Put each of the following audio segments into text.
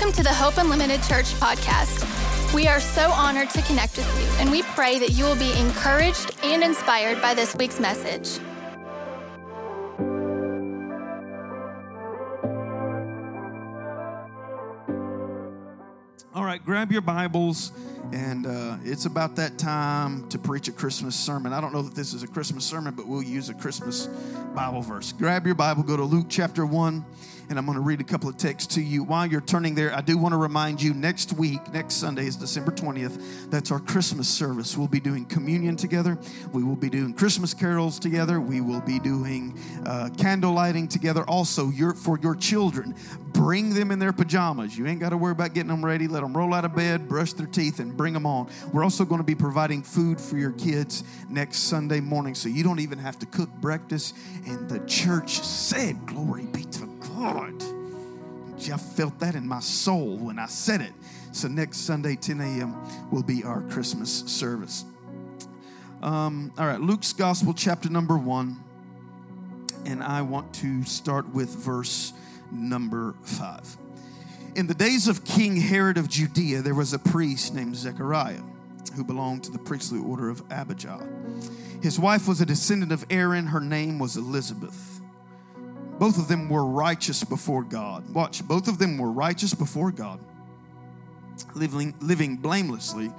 Welcome to the Hope Unlimited Church podcast. We are so honored to connect with you, and we pray that you will be encouraged and inspired by this week's message. All right, grab your Bibles, and uh, it's about that time to preach a Christmas sermon. I don't know that this is a Christmas sermon, but we'll use a Christmas Bible verse. Grab your Bible, go to Luke chapter 1 and I'm going to read a couple of texts to you. While you're turning there, I do want to remind you next week, next Sunday is December 20th. That's our Christmas service. We'll be doing communion together. We will be doing Christmas carols together. We will be doing uh, candle lighting together. Also, your, for your children, bring them in their pajamas. You ain't got to worry about getting them ready. Let them roll out of bed, brush their teeth, and bring them on. We're also going to be providing food for your kids next Sunday morning, so you don't even have to cook breakfast. And the church said, Glory be to God. I felt that in my soul when I said it. So next Sunday, 10 a.m., will be our Christmas service. Um, all right, Luke's Gospel, chapter number one. And I want to start with verse number five. In the days of King Herod of Judea, there was a priest named Zechariah who belonged to the priestly order of Abijah. His wife was a descendant of Aaron. Her name was Elizabeth. Both of them were righteous before God. Watch, both of them were righteous before God, living, living blamelessly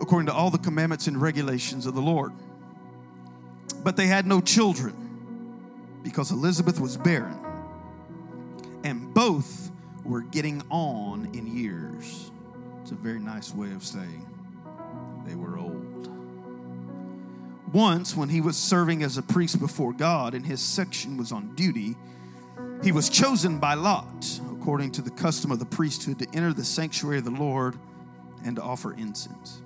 according to all the commandments and regulations of the Lord. But they had no children because Elizabeth was barren, and both were getting on in years. It's a very nice way of saying they were old. Once, when he was serving as a priest before God and his section was on duty, he was chosen by Lot, according to the custom of the priesthood, to enter the sanctuary of the Lord and to offer incense.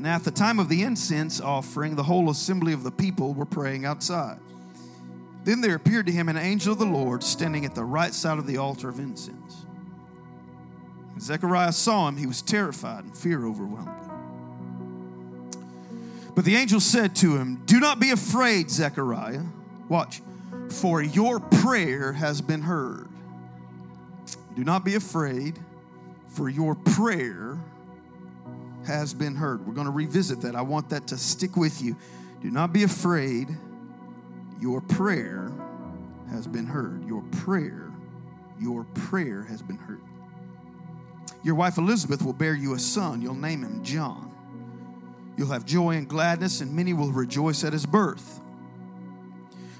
Now, at the time of the incense offering, the whole assembly of the people were praying outside. Then there appeared to him an angel of the Lord standing at the right side of the altar of incense. When Zechariah saw him, he was terrified and fear overwhelmed him. But the angel said to him, Do not be afraid, Zechariah. Watch for your prayer has been heard. Do not be afraid, for your prayer has been heard. We're going to revisit that. I want that to stick with you. Do not be afraid, your prayer has been heard. Your prayer, your prayer has been heard. Your wife Elizabeth will bear you a son. You'll name him John. You'll have joy and gladness, and many will rejoice at his birth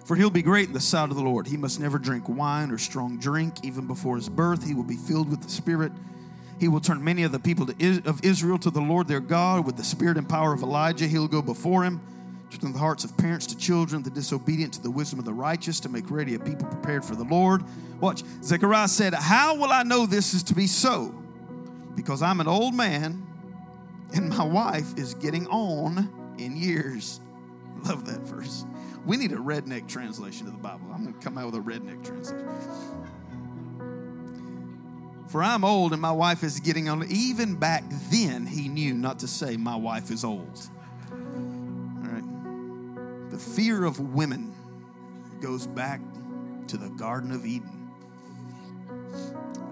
for he'll be great in the sight of the Lord. He must never drink wine or strong drink. Even before his birth, he will be filled with the Spirit. He will turn many of the people of Israel to the Lord their God with the spirit and power of Elijah. He'll go before him, turn the hearts of parents to children, the disobedient to the wisdom of the righteous, to make ready a people prepared for the Lord. Watch. Zechariah said, How will I know this is to be so? Because I'm an old man and my wife is getting on in years. Love that verse. We need a redneck translation of the Bible. I'm going to come out with a redneck translation. For I'm old and my wife is getting on. Even back then, he knew not to say, My wife is old. The fear of women goes back to the Garden of Eden.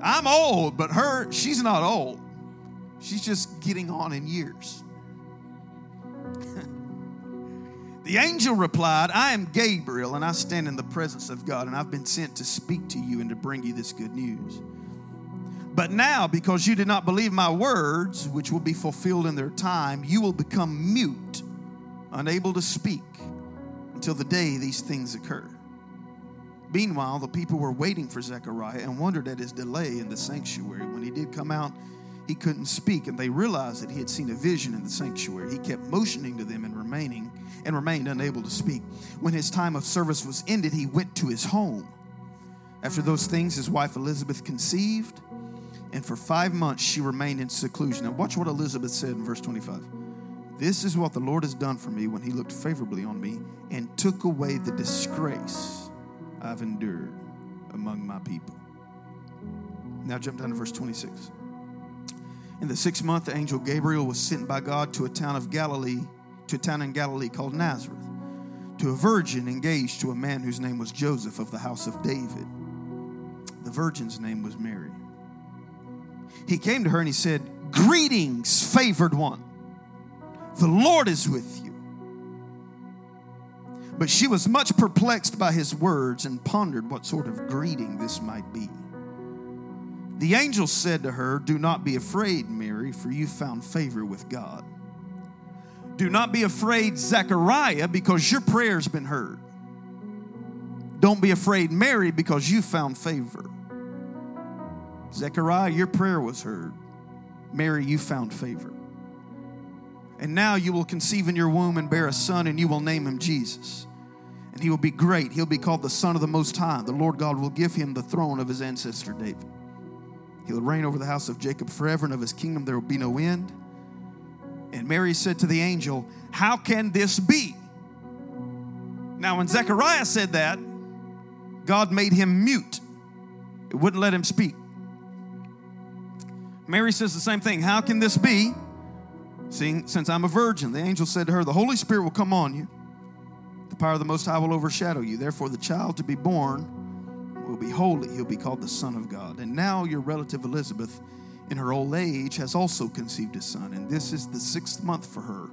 I'm old, but her, she's not old. She's just getting on in years. The angel replied, I am Gabriel, and I stand in the presence of God, and I've been sent to speak to you and to bring you this good news. But now, because you did not believe my words, which will be fulfilled in their time, you will become mute, unable to speak until the day these things occur. Meanwhile, the people were waiting for Zechariah and wondered at his delay in the sanctuary. When he did come out, he couldn't speak, and they realized that he had seen a vision in the sanctuary. He kept motioning to them and remaining and remained unable to speak. When his time of service was ended, he went to his home. After those things, his wife Elizabeth conceived, and for five months she remained in seclusion. Now, watch what Elizabeth said in verse 25. This is what the Lord has done for me when he looked favorably on me and took away the disgrace I've endured among my people. Now, jump down to verse 26. In the sixth month, the angel Gabriel was sent by God to a town of Galilee to a town in Galilee called Nazareth, to a virgin engaged to a man whose name was Joseph of the house of David. The virgin's name was Mary. he came to her and he said, Greetings, favored one. The Lord is with you. But she was much perplexed by his words and pondered what sort of greeting this might be. The angel said to her, Do not be afraid, Mary, for you found favor with God. Do not be afraid, Zechariah, because your prayer's been heard. Don't be afraid, Mary, because you found favor. Zechariah, your prayer was heard. Mary, you found favor. And now you will conceive in your womb and bear a son, and you will name him Jesus. And he will be great. He'll be called the Son of the Most High. The Lord God will give him the throne of his ancestor David. He will reign over the house of Jacob forever, and of his kingdom there will be no end. And Mary said to the angel, How can this be? Now, when Zechariah said that, God made him mute. It wouldn't let him speak. Mary says the same thing. How can this be? Seeing, since I'm a virgin, the angel said to her, The Holy Spirit will come on you. The power of the Most High will overshadow you. Therefore, the child to be born will be holy. He'll be called the Son of God. And now your relative Elizabeth, in her old age, has also conceived a son. And this is the sixth month for her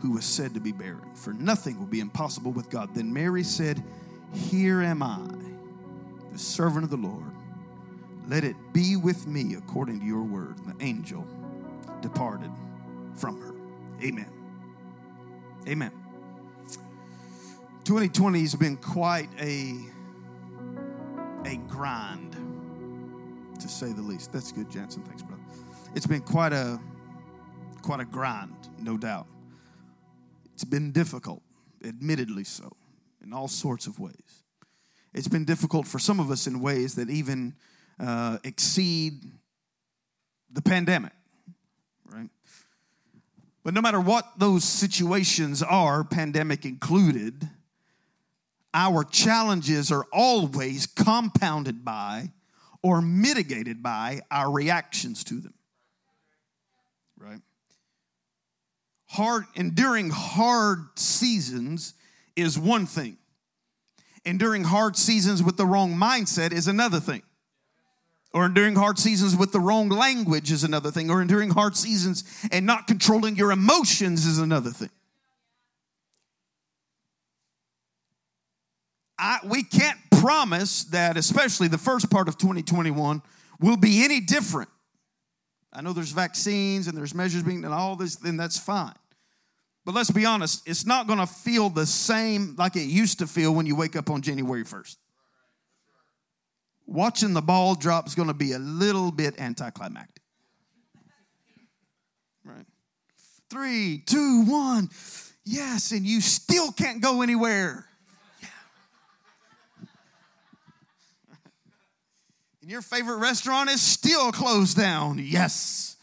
who was said to be barren. For nothing will be impossible with God. Then Mary said, Here am I, the servant of the Lord. Let it be with me according to your word. And the angel departed from her. Amen. Amen. 2020 has been quite a a grind, to say the least. That's good, Jansen. Thanks, brother. It's been quite a quite a grind, no doubt. It's been difficult, admittedly so, in all sorts of ways. It's been difficult for some of us in ways that even uh, exceed the pandemic? But no matter what those situations are, pandemic included, our challenges are always compounded by or mitigated by our reactions to them. Right? Hard enduring hard seasons is one thing. Enduring hard seasons with the wrong mindset is another thing. Or enduring hard seasons with the wrong language is another thing. Or enduring hard seasons and not controlling your emotions is another thing. I, we can't promise that, especially the first part of 2021, will be any different. I know there's vaccines and there's measures being done all this, then that's fine. But let's be honest, it's not going to feel the same like it used to feel when you wake up on January 1st. Watching the ball drop is going to be a little bit anticlimactic. Right. Three, two, one. Yes, and you still can't go anywhere. Yeah. And your favorite restaurant is still closed down. Yes.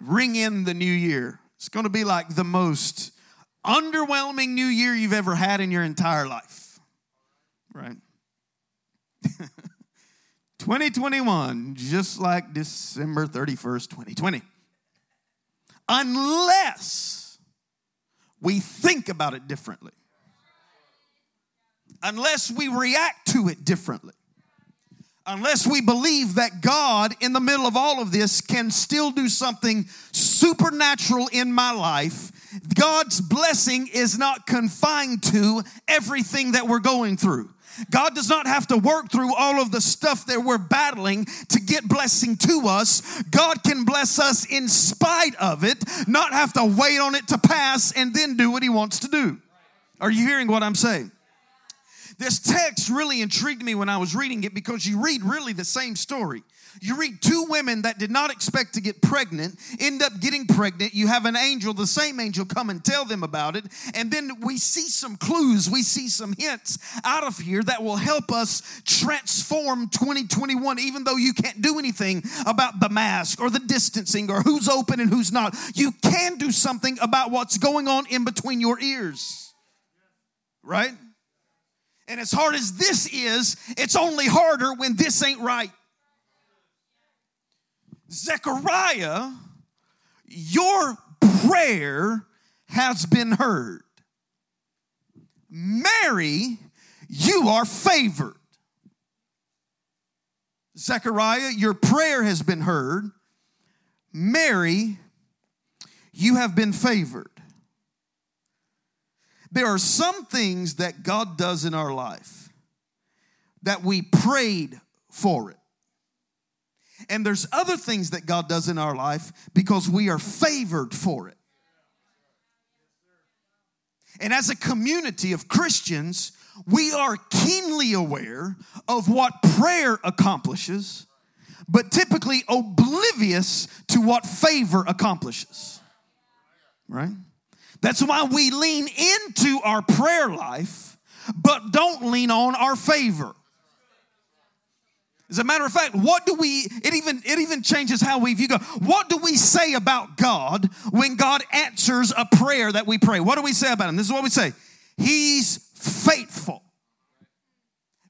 Ring in the new year. It's going to be like the most underwhelming new year you've ever had in your entire life. Right? 2021, just like December 31st, 2020. Unless we think about it differently, unless we react to it differently unless we believe that God, in the middle of all of this, can still do something supernatural in my life, God's blessing is not confined to everything that we're going through. God does not have to work through all of the stuff that we're battling to get blessing to us. God can bless us in spite of it, not have to wait on it to pass and then do what He wants to do. Are you hearing what I'm saying? This text really intrigued me when I was reading it because you read really the same story. You read two women that did not expect to get pregnant, end up getting pregnant. You have an angel, the same angel, come and tell them about it. And then we see some clues, we see some hints out of here that will help us transform 2021, even though you can't do anything about the mask or the distancing or who's open and who's not. You can do something about what's going on in between your ears. Right? And as hard as this is, it's only harder when this ain't right. Zechariah, your prayer has been heard. Mary, you are favored. Zechariah, your prayer has been heard. Mary, you have been favored. There are some things that God does in our life that we prayed for it. And there's other things that God does in our life because we are favored for it. And as a community of Christians, we are keenly aware of what prayer accomplishes, but typically oblivious to what favor accomplishes. Right? That's why we lean into our prayer life, but don't lean on our favor. As a matter of fact, what do we, it even, it even changes how we view God. What do we say about God when God answers a prayer that we pray? What do we say about Him? This is what we say He's faithful.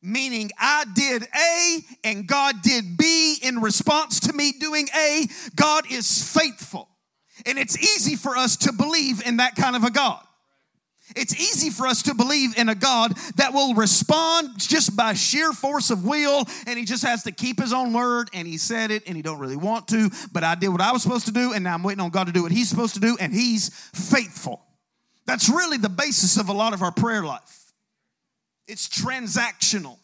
Meaning, I did A and God did B in response to me doing A. God is faithful. And it's easy for us to believe in that kind of a God. It's easy for us to believe in a God that will respond just by sheer force of will and he just has to keep his own word and he said it and he don't really want to, but I did what I was supposed to do and now I'm waiting on God to do what he's supposed to do and he's faithful. That's really the basis of a lot of our prayer life. It's transactional.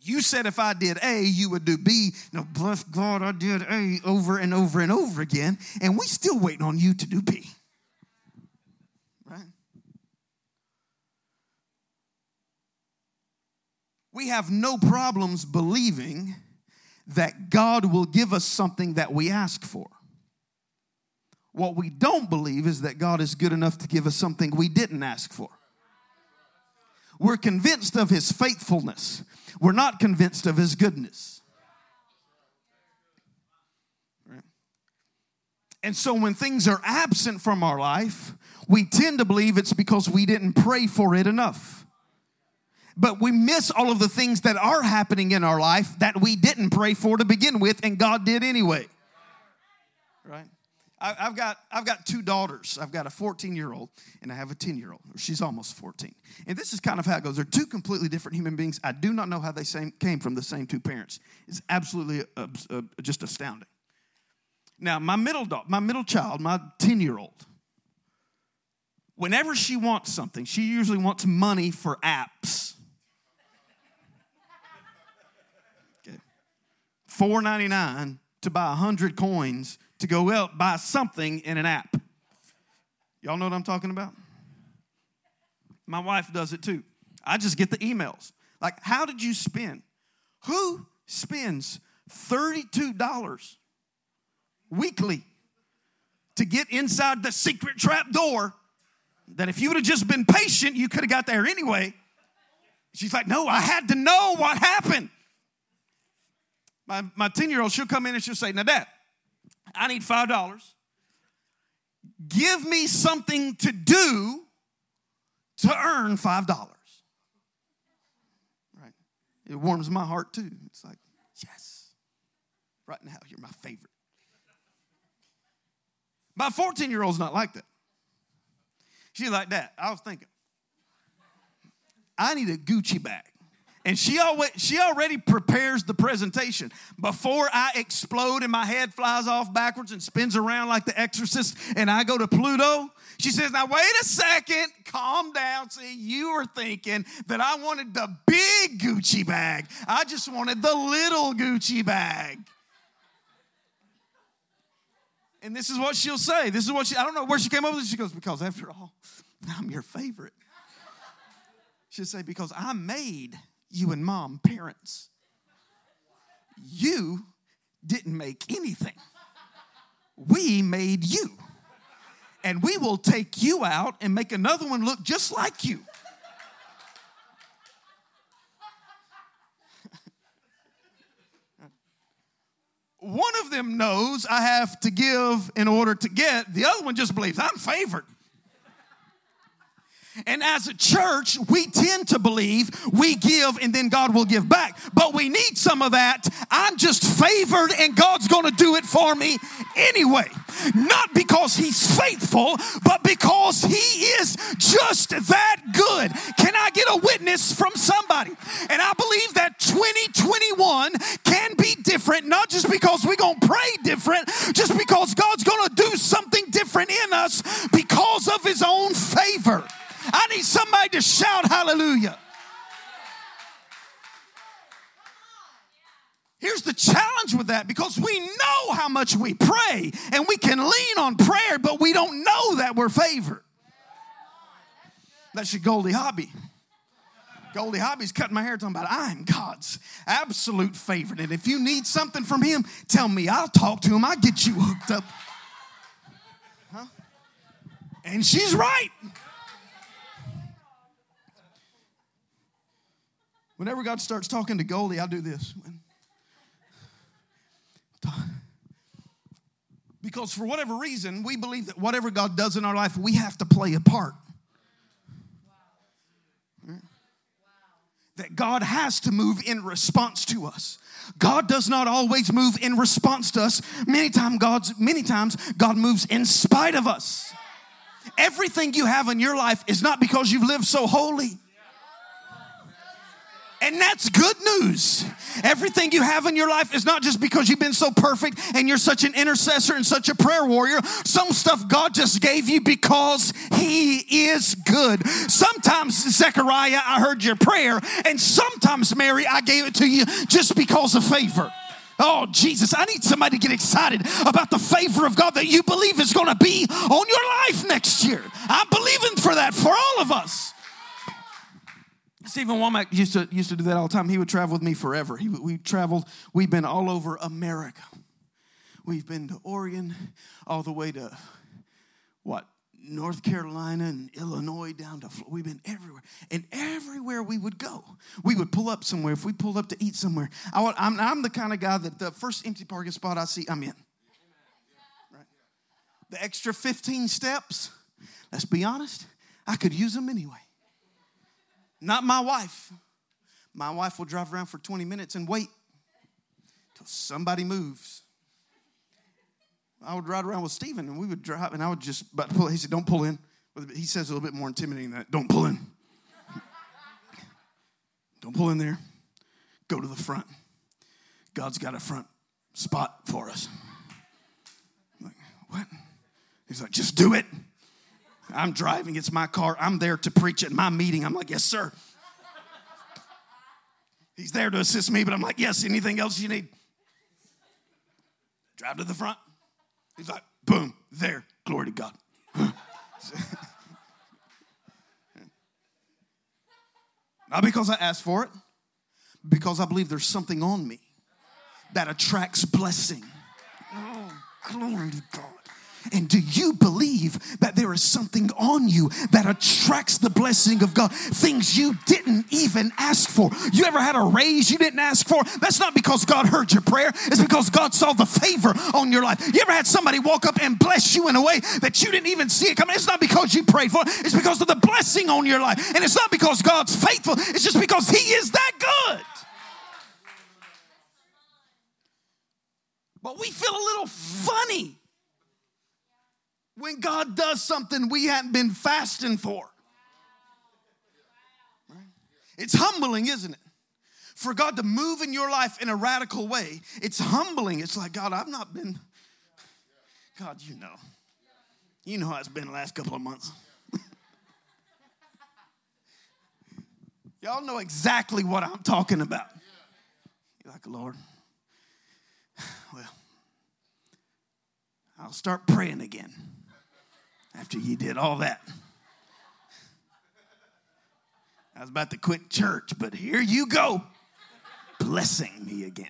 You said if I did A, you would do B. No, bless God, I did A over and over and over again, and we still waiting on you to do B. We have no problems believing that God will give us something that we ask for. What we don't believe is that God is good enough to give us something we didn't ask for. We're convinced of his faithfulness. We're not convinced of his goodness. And so when things are absent from our life, we tend to believe it's because we didn't pray for it enough. But we miss all of the things that are happening in our life that we didn't pray for to begin with, and God did anyway. Right? I, have got I've got two daughters. I've got a 14 year old and I have a 10 year old. She's almost 14. And this is kind of how it goes. They're two completely different human beings. I do not know how they same, came from the same two parents. It's absolutely uh, uh, just astounding. Now, my middle dog, my middle child, my 10 year old. Whenever she wants something, she usually wants money for apps. Okay. 4.99 to buy 100 coins to go out buy something in an app. Y'all know what I'm talking about? My wife does it too. I just get the emails. Like, how did you spend? Who spends $32 weekly to get inside the secret trap door that if you would have just been patient, you could have got there anyway? She's like, no, I had to know what happened. My, my 10 year old, she'll come in and she'll say, now, Dad, I need $5. Give me something to do to earn $5. Right? It warms my heart too. It's like, yes, right now, you're my favorite. My 14 year old's not like that. She's like that. I was thinking, I need a Gucci bag and she always she already prepares the presentation. Before i explode and my head flies off backwards and spins around like the exorcist and i go to pluto she says now wait a second. Calm down. See you were thinking that i wanted the big gucci bag. I just wanted the little gucci bag. And this is what she'll say. This is what she i don't know where she came up with she goes because after all i'm your favorite. She'll say because i made you and mom parents. You didn't make anything. We made you. And we will take you out and make another one look just like you. one of them knows I have to give in order to get, the other one just believes I'm favored. And as a church, we tend to believe we give and then God will give back. But we need some of that. I'm just favored and God's going to do it for me anyway. Not because He's faithful, but because He is just that good. Can I get a witness from somebody? And I believe that 2021 can be different, not just because we're going to pray different, just because God's going to do something different in us because of His own favor. I need somebody to shout hallelujah. Here's the challenge with that because we know how much we pray and we can lean on prayer, but we don't know that we're favored. That's your Goldie hobby. Goldie Hobby's cutting my hair talking about I'm God's absolute favorite. And if you need something from him, tell me. I'll talk to him. I'll get you hooked up. Huh? And she's right. Whenever God starts talking to Goldie, I do this. Because for whatever reason, we believe that whatever God does in our life, we have to play a part. that God has to move in response to us. God does not always move in response to us. Many times God's many times God moves in spite of us. Everything you have in your life is not because you've lived so holy. And that's good news. Everything you have in your life is not just because you've been so perfect and you're such an intercessor and such a prayer warrior. Some stuff God just gave you because He is good. Sometimes, Zechariah, I heard your prayer, and sometimes, Mary, I gave it to you just because of favor. Oh, Jesus, I need somebody to get excited about the favor of God that you believe is going to be on your life next year. I'm believing for that for all of us. Stephen Womack used to used to do that all the time. He would travel with me forever. He, we traveled. We've been all over America. We've been to Oregon, all the way to what North Carolina and Illinois down to Florida. We've been everywhere, and everywhere we would go, we would pull up somewhere. If we pulled up to eat somewhere, I, I'm, I'm the kind of guy that the first empty parking spot I see, I'm in. Right? The extra 15 steps. Let's be honest, I could use them anyway. Not my wife. My wife will drive around for 20 minutes and wait till somebody moves. I would ride around with Stephen and we would drive, and I would just about pull. He said, Don't pull in. He says a little bit more intimidating than that. Don't pull in. Don't pull in there. Go to the front. God's got a front spot for us. I'm like, what? He's like, just do it. I'm driving, it's my car. I'm there to preach at my meeting. I'm like, yes, sir. He's there to assist me, but I'm like, yes, anything else you need? Drive to the front. He's like, boom, there. Glory to God. Not because I asked for it, because I believe there's something on me that attracts blessing. Oh, glory to God. And do you believe that there is something on you that attracts the blessing of God? Things you didn't even ask for. You ever had a raise you didn't ask for? That's not because God heard your prayer, it's because God saw the favor on your life. You ever had somebody walk up and bless you in a way that you didn't even see it coming? It's not because you prayed for it, it's because of the blessing on your life. And it's not because God's faithful, it's just because He is that good. But we feel a little funny when God does something we haven't been fasting for. It's humbling, isn't it? For God to move in your life in a radical way, it's humbling. It's like, God, I've not been, God, you know. You know how it's been the last couple of months. Y'all know exactly what I'm talking about. You're like, Lord, well, I'll start praying again after you did all that. I was about to quit church, but here you go, blessing me again.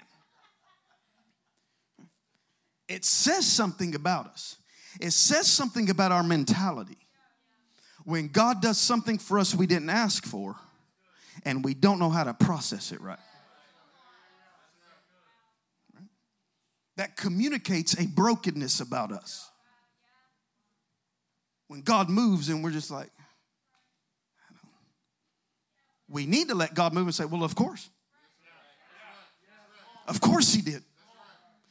It says something about us, it says something about our mentality. When God does something for us we didn't ask for, and we don't know how to process it right. That communicates a brokenness about us when God moves and we're just like, we need to let God move and say, well, of course. Of course He did.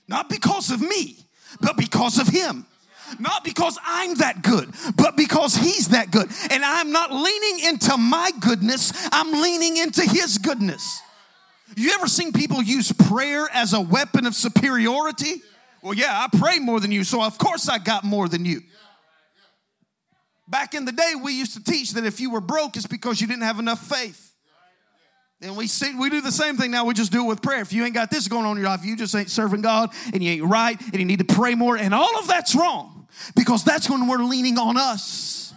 Not because of me, but because of Him. Not because I'm that good, but because He's that good. And I'm not leaning into my goodness, I'm leaning into His goodness. You ever seen people use prayer as a weapon of superiority? Well, yeah, I pray more than you, so of course I got more than you. Back in the day, we used to teach that if you were broke, it's because you didn't have enough faith. And we see, we do the same thing now. We just do it with prayer. If you ain't got this going on in your life, you just ain't serving God and you ain't right and you need to pray more. And all of that's wrong because that's when we're leaning on us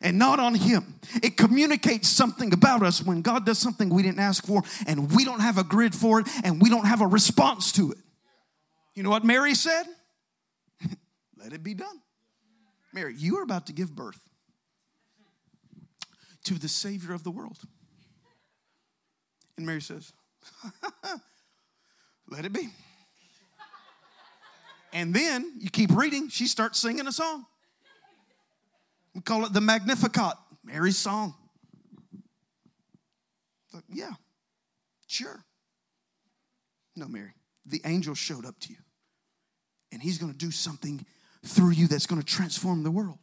and not on Him. It communicates something about us when God does something we didn't ask for and we don't have a grid for it and we don't have a response to it. You know what Mary said? Let it be done. Mary, you are about to give birth to the Savior of the world. And Mary says, Let it be. And then you keep reading, she starts singing a song. We call it the Magnificat, Mary's song. Yeah, sure. No, Mary, the angel showed up to you, and he's going to do something through you that's going to transform the world.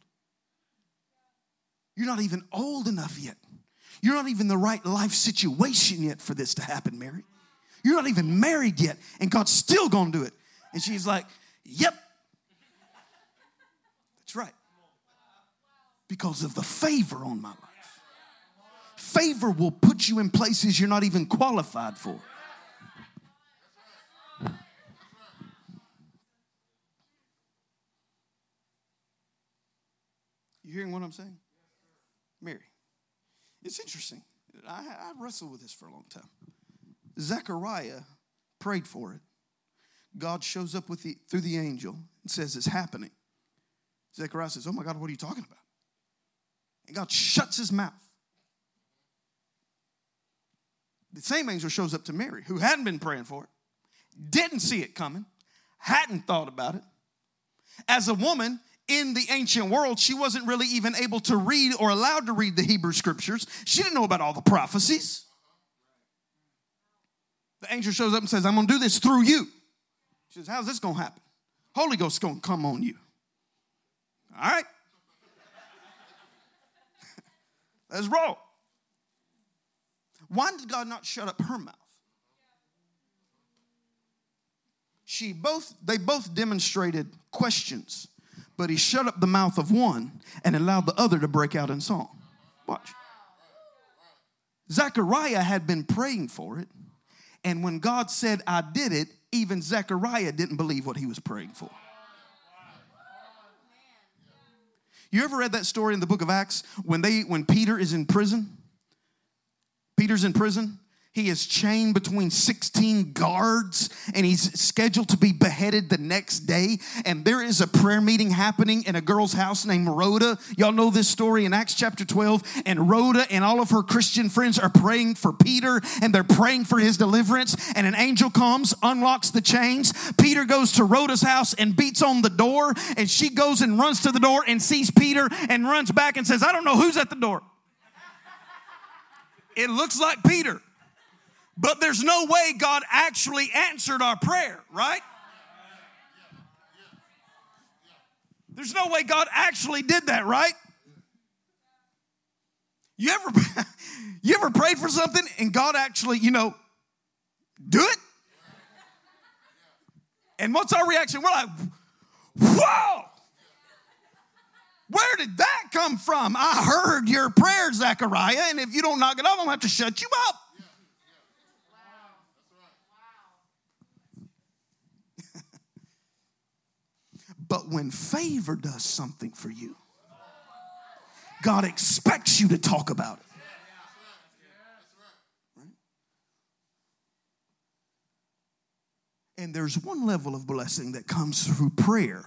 You're not even old enough yet. You're not even the right life situation yet for this to happen, Mary. You're not even married yet, and God's still going to do it. And she's like, Yep. That's right. Because of the favor on my life. Favor will put you in places you're not even qualified for. Hearing what I'm saying? Mary. It's interesting. I, I wrestled with this for a long time. Zechariah prayed for it. God shows up with the, through the angel and says it's happening. Zechariah says, Oh my God, what are you talking about? And God shuts his mouth. The same angel shows up to Mary, who hadn't been praying for it, didn't see it coming, hadn't thought about it. As a woman, in the ancient world, she wasn't really even able to read or allowed to read the Hebrew scriptures. She didn't know about all the prophecies. The angel shows up and says, I'm going to do this through you. She says, How's this going to happen? Holy Ghost's going to come on you. All right. Let's roll. Why did God not shut up her mouth? She both, they both demonstrated questions but he shut up the mouth of one and allowed the other to break out in song. Watch. Zechariah had been praying for it, and when God said, I did it, even Zechariah didn't believe what he was praying for. You ever read that story in the book of Acts when they when Peter is in prison? Peter's in prison he is chained between 16 guards and he's scheduled to be beheaded the next day. And there is a prayer meeting happening in a girl's house named Rhoda. Y'all know this story in Acts chapter 12. And Rhoda and all of her Christian friends are praying for Peter and they're praying for his deliverance. And an angel comes, unlocks the chains. Peter goes to Rhoda's house and beats on the door. And she goes and runs to the door and sees Peter and runs back and says, I don't know who's at the door. It looks like Peter. But there's no way God actually answered our prayer, right? There's no way God actually did that, right? You ever you ever prayed for something and God actually, you know, do it? And what's our reaction? We're like, whoa! Where did that come from? I heard your prayer, Zechariah, and if you don't knock it off, I'm gonna have to shut you up. But when favor does something for you, God expects you to talk about it. And there's one level of blessing that comes through prayer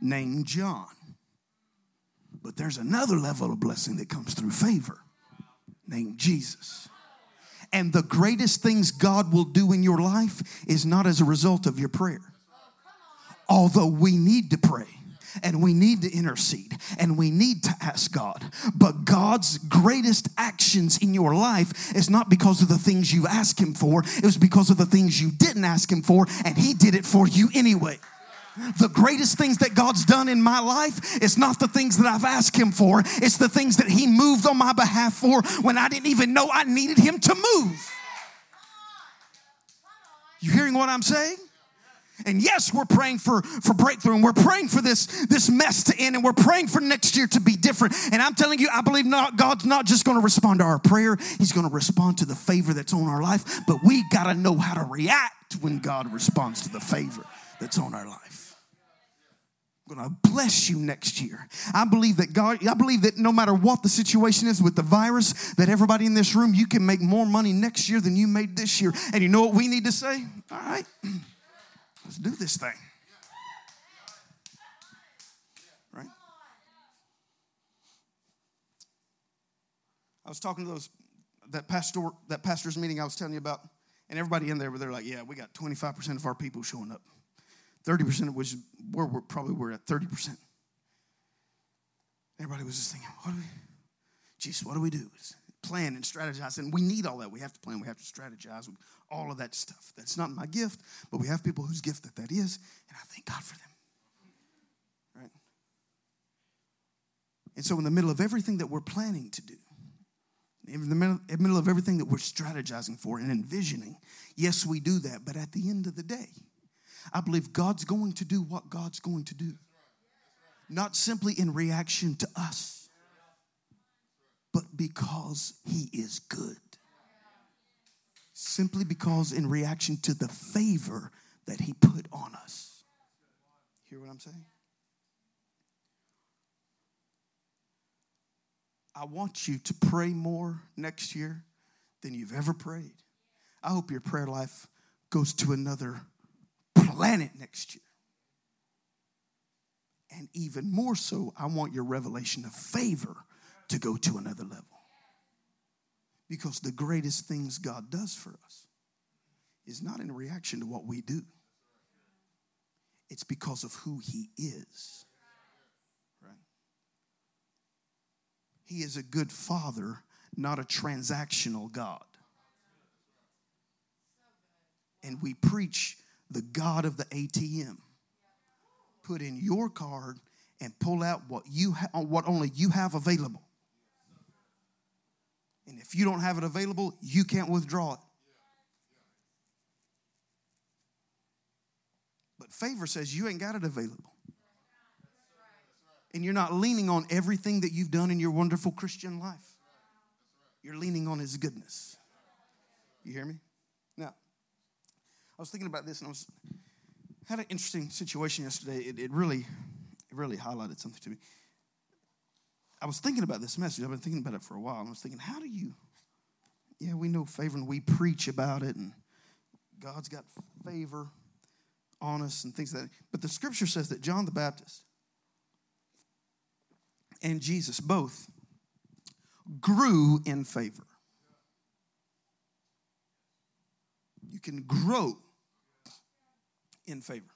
named John. But there's another level of blessing that comes through favor named Jesus. And the greatest things God will do in your life is not as a result of your prayer although we need to pray and we need to intercede and we need to ask God. But God's greatest actions in your life is not because of the things you ask Him for, it was because of the things you didn't ask Him for, and He did it for you anyway. The greatest things that God's done in my life is not the things that I've asked Him for, it's the things that He moved on my behalf for when I didn't even know I needed Him to move. You hearing what I'm saying? And yes, we're praying for, for breakthrough and we're praying for this, this mess to end and we're praying for next year to be different. And I'm telling you, I believe not, God's not just going to respond to our prayer, He's going to respond to the favor that's on our life. But we got to know how to react when God responds to the favor that's on our life. I'm going to bless you next year. I believe that God, I believe that no matter what the situation is with the virus, that everybody in this room, you can make more money next year than you made this year. And you know what we need to say? All right. Let's do this thing. Right? I was talking to those that pastor that pastor's meeting I was telling you about, and everybody in there, they're like, "Yeah, we got 25% of our people showing up, 30% of which we're, we're probably we're at 30%." Everybody was just thinking, "What do we? Jesus, what do we do?" Plan and strategize. And we need all that. We have to plan, we have to strategize all of that stuff. That's not my gift, but we have people whose gift that that is, and I thank God for them. Right? And so, in the middle of everything that we're planning to do, in the middle, in the middle of everything that we're strategizing for and envisioning, yes, we do that. But at the end of the day, I believe God's going to do what God's going to do, not simply in reaction to us but because he is good. Simply because, in reaction to the favor that he put on us. Hear what I'm saying? I want you to pray more next year than you've ever prayed. I hope your prayer life goes to another planet next year. And even more so, I want your revelation of favor to go to another level. Because the greatest things God does for us is not in reaction to what we do, it's because of who He is. Right? He is a good father, not a transactional God. And we preach the God of the ATM. Put in your card and pull out what you ha- what only you have available. And if you don't have it available, you can't withdraw it. But favor says you ain't got it available. And you're not leaning on everything that you've done in your wonderful Christian life. You're leaning on His goodness. You hear me? Now, I was thinking about this and I was had an interesting situation yesterday. It, it really, it really highlighted something to me. I was thinking about this message. I've been thinking about it for a while. I was thinking, how do you, yeah, we know favor and we preach about it and God's got favor on us and things like that. But the scripture says that John the Baptist and Jesus both grew in favor. You can grow in favor.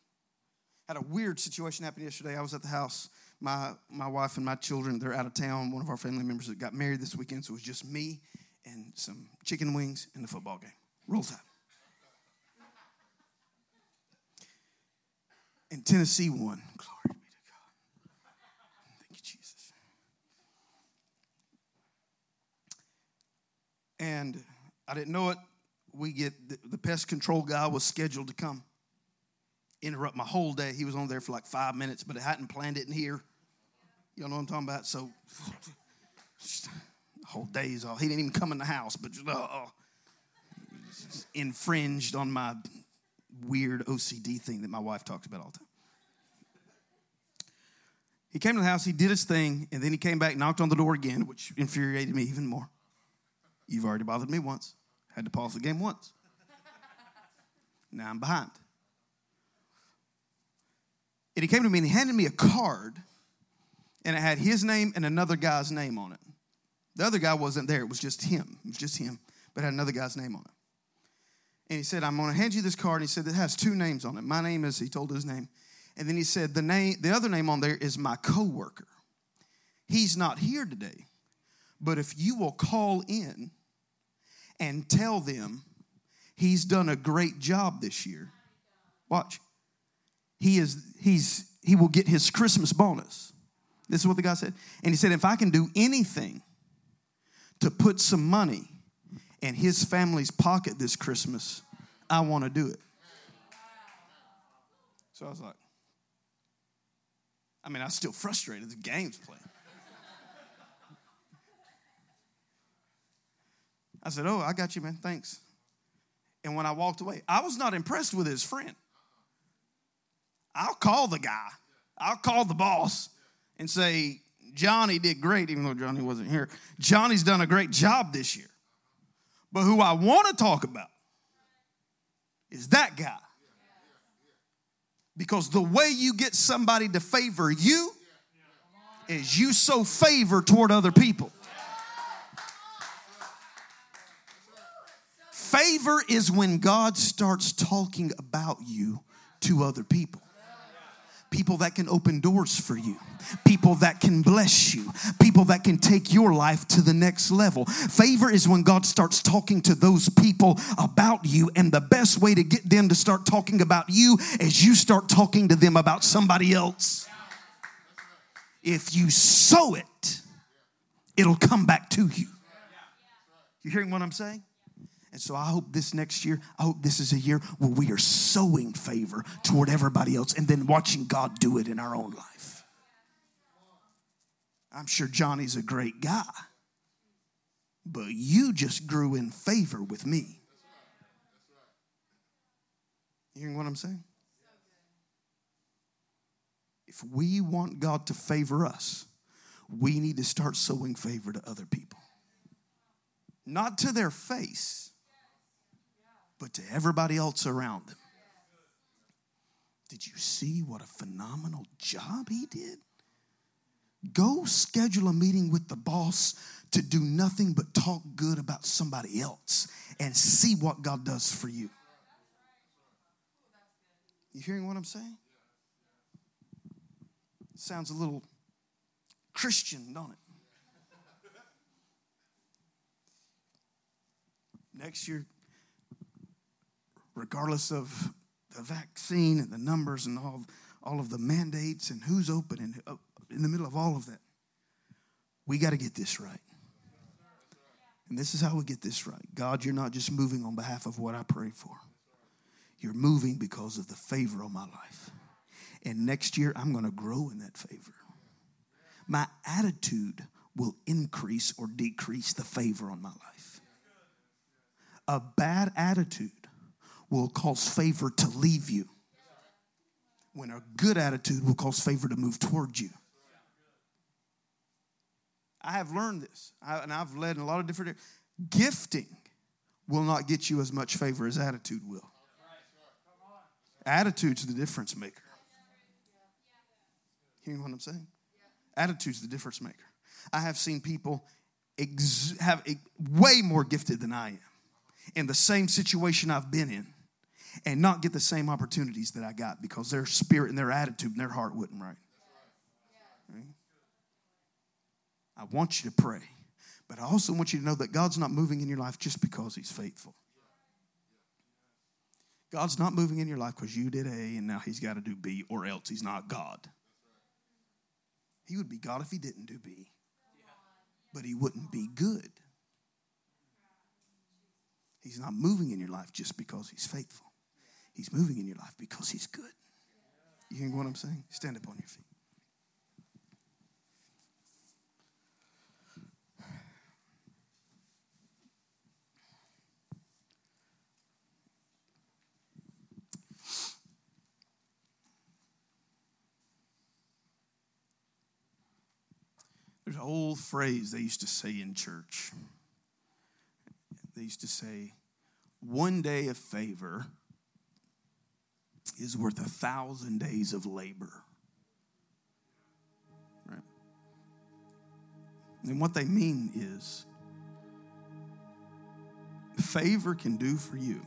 Had a weird situation happen yesterday. I was at the house my my wife and my children they're out of town. One of our family members got married this weekend, so it was just me and some chicken wings and the football game. Roll Tide. And Tennessee won. Glory be to God. Thank you, Jesus. And I didn't know it. We get the, the pest control guy was scheduled to come interrupt my whole day. He was on there for like five minutes, but I hadn't planned it in here. Y'all know what I'm talking about? So, whole day's off. He didn't even come in the house, but just, uh, infringed on my weird OCD thing that my wife talks about all the time. He came to the house, he did his thing, and then he came back, knocked on the door again, which infuriated me even more. You've already bothered me once. Had to pause the game once. Now I'm behind. And he came to me and he handed me a card, and it had his name and another guy's name on it. The other guy wasn't there, it was just him. It was just him, but had another guy's name on it. And he said, I'm to hand you this card. And he said, It has two names on it. My name is, he told his name. And then he said, The name, the other name on there is my coworker. He's not here today, but if you will call in and tell them he's done a great job this year, watch he is he's he will get his Christmas bonus. This is what the guy said. And he said, if I can do anything to put some money in his family's pocket this Christmas, I want to do it. So I was like, I mean, I was still frustrated. The game's playing. I said, Oh, I got you, man. Thanks. And when I walked away, I was not impressed with his friend. I'll call the guy, I'll call the boss and say, Johnny did great, even though Johnny wasn't here. Johnny's done a great job this year. But who I want to talk about is that guy. Because the way you get somebody to favor you is you sow favor toward other people. Favor is when God starts talking about you to other people people that can open doors for you, people that can bless you, people that can take your life to the next level. Favor is when God starts talking to those people about you, and the best way to get them to start talking about you is you start talking to them about somebody else. If you sow it, it'll come back to you. You hearing what I'm saying? And so I hope this next year, I hope this is a year where we are sowing favor toward everybody else and then watching God do it in our own life. I'm sure Johnny's a great guy, but you just grew in favor with me. You hearing what I'm saying? If we want God to favor us, we need to start sowing favor to other people. Not to their face, but to everybody else around them. Did you see what a phenomenal job he did? Go schedule a meeting with the boss to do nothing but talk good about somebody else and see what God does for you. You hearing what I'm saying? Sounds a little Christian, don't it? Next year, regardless of the vaccine and the numbers and all, all of the mandates and who's open and uh, in the middle of all of that, we got to get this right. And this is how we get this right. God, you're not just moving on behalf of what I pray for. You're moving because of the favor on my life. And next year, I'm going to grow in that favor. My attitude will increase or decrease the favor on my life. A bad attitude will cause favor to leave you, when a good attitude will cause favor to move towards you. I have learned this, I, and I've led in a lot of different. Gifting will not get you as much favor as attitude will. Attitude's the difference maker. Hearing what I'm saying? Attitude's the difference maker. I have seen people ex- have way more gifted than I am in the same situation I've been in and not get the same opportunities that I got because their spirit and their attitude and their heart wouldn't right. I want you to pray, but I also want you to know that God's not moving in your life just because He's faithful. God's not moving in your life because you did A and now He's got to do B, or else He's not God. He would be God if He didn't do B, but He wouldn't be good. He's not moving in your life just because He's faithful. He's moving in your life because He's good. You hear what I'm saying? Stand up on your feet. There's an old phrase they used to say in church. They used to say, one day of favor is worth a thousand days of labor. Right? And what they mean is favor can do for you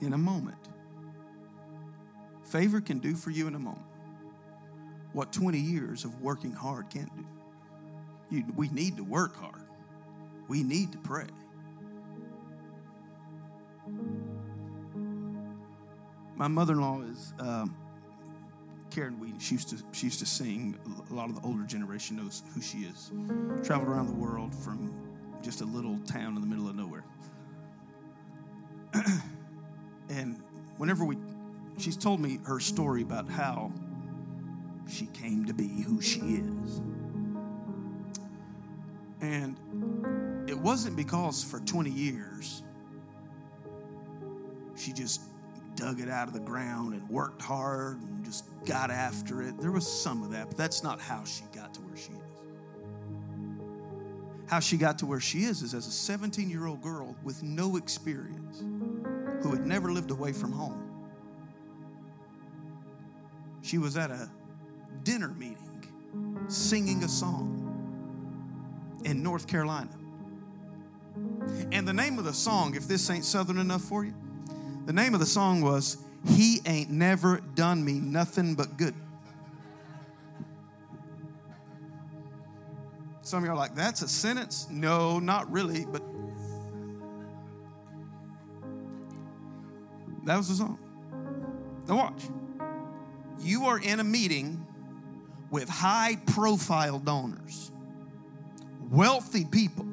in a moment. Favor can do for you in a moment what 20 years of working hard can't do. You, we need to work hard, we need to pray. My mother-in-law is um, Karen Wheaton. She used to she used to sing. A lot of the older generation knows who she is. Traveled around the world from just a little town in the middle of nowhere. and whenever we she's told me her story about how she came to be who she is. And it wasn't because for 20 years she just dug it out of the ground and worked hard and just got after it. There was some of that, but that's not how she got to where she is. How she got to where she is is as a 17 year old girl with no experience who had never lived away from home. She was at a dinner meeting singing a song in North Carolina. And the name of the song, if this ain't Southern enough for you, the name of the song was He Ain't Never Done Me Nothing But Good. Some of you are like, that's a sentence? No, not really, but that was the song. Now, watch. You are in a meeting with high profile donors, wealthy people,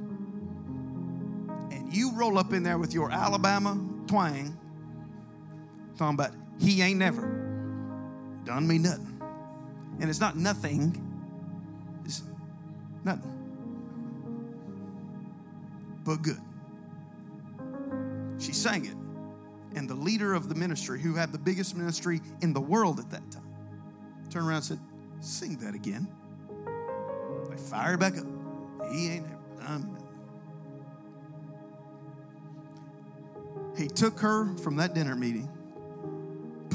and you roll up in there with your Alabama twang, talking about, he ain't never done me nothing. And it's not nothing, it's nothing but good. She sang it. And the leader of the ministry, who had the biggest ministry in the world at that time, turned around and said, Sing that again. They fired back up. He ain't never done nothing. He took her from that dinner meeting,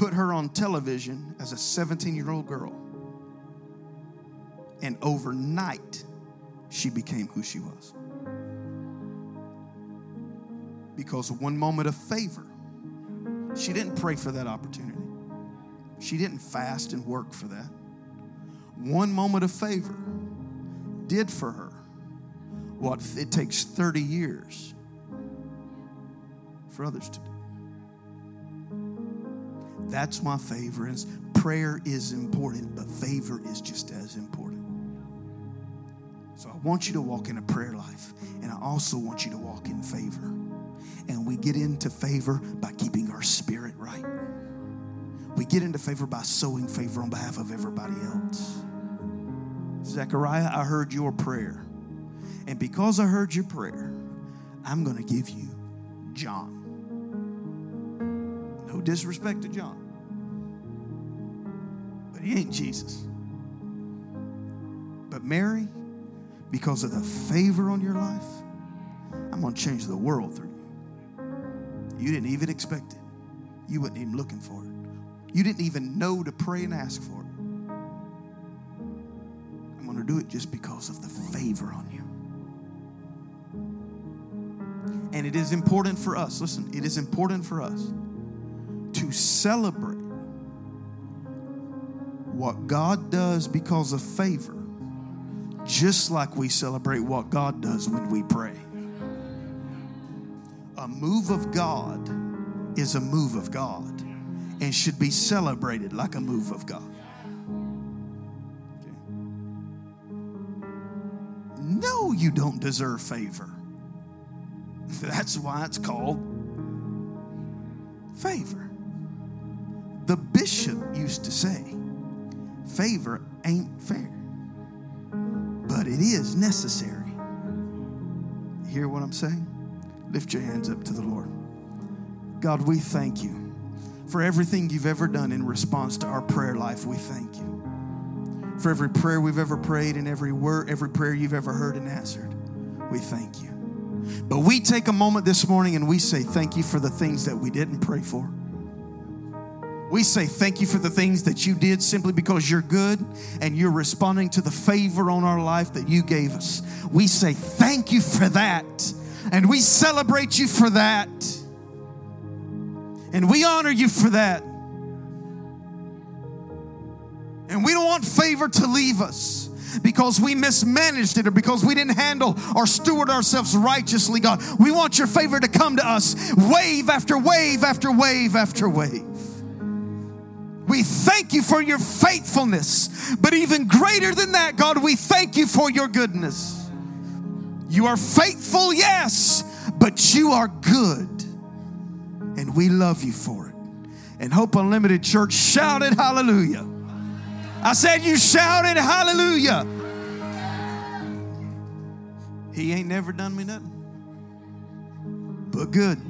put her on television as a 17 year old girl, and overnight she became who she was. Because one moment of favor, she didn't pray for that opportunity. She didn't fast and work for that. One moment of favor did for her what it takes 30 years for others to do. That's my favor is. Prayer is important, but favor is just as important. So I want you to walk in a prayer life, and I also want you to walk in favor. And we get into favor by keeping our spirit right. We get into favor by sowing favor on behalf of everybody else. Zechariah, I heard your prayer. And because I heard your prayer, I'm going to give you John. No disrespect to John, he ain't Jesus. But Mary, because of the favor on your life, I'm going to change the world through you. You didn't even expect it, you weren't even looking for it. You didn't even know to pray and ask for it. I'm going to do it just because of the favor on you. And it is important for us, listen, it is important for us to celebrate what God does because of favor, just like we celebrate what God does when we pray. A move of God is a move of God and should be celebrated like a move of God. No, you don't deserve favor. That's why it's called favor. The bishop used to say, favor ain't fair, but it is necessary. You hear what I'm saying? Lift your hands up to the Lord. God, we thank you for everything you've ever done in response to our prayer life. We thank you. For every prayer we've ever prayed and every word, every prayer you've ever heard and answered. We thank you. But we take a moment this morning and we say thank you for the things that we didn't pray for. We say thank you for the things that you did simply because you're good and you're responding to the favor on our life that you gave us. We say thank you for that. And we celebrate you for that. And we honor you for that. And we don't want favor to leave us because we mismanaged it or because we didn't handle or steward ourselves righteously, God. We want your favor to come to us wave after wave after wave after wave. We thank you for your faithfulness, but even greater than that, God, we thank you for your goodness. You are faithful, yes, but you are good, and we love you for it. And Hope Unlimited Church shouted hallelujah. I said, You shouted hallelujah. He ain't never done me nothing but good.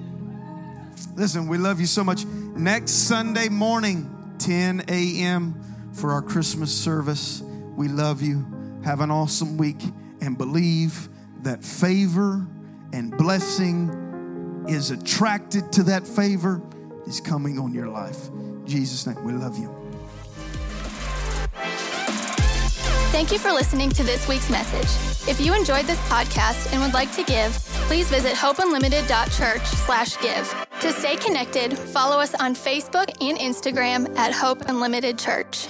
Listen, we love you so much. Next Sunday morning, 10 a.m., for our Christmas service. We love you. Have an awesome week and believe that favor and blessing is attracted to that favor is coming on your life. In Jesus' name, we love you. Thank you for listening to this week's message. If you enjoyed this podcast and would like to give, please visit hopeunlimited.church slash give. To stay connected, follow us on Facebook and Instagram at Hope Unlimited Church.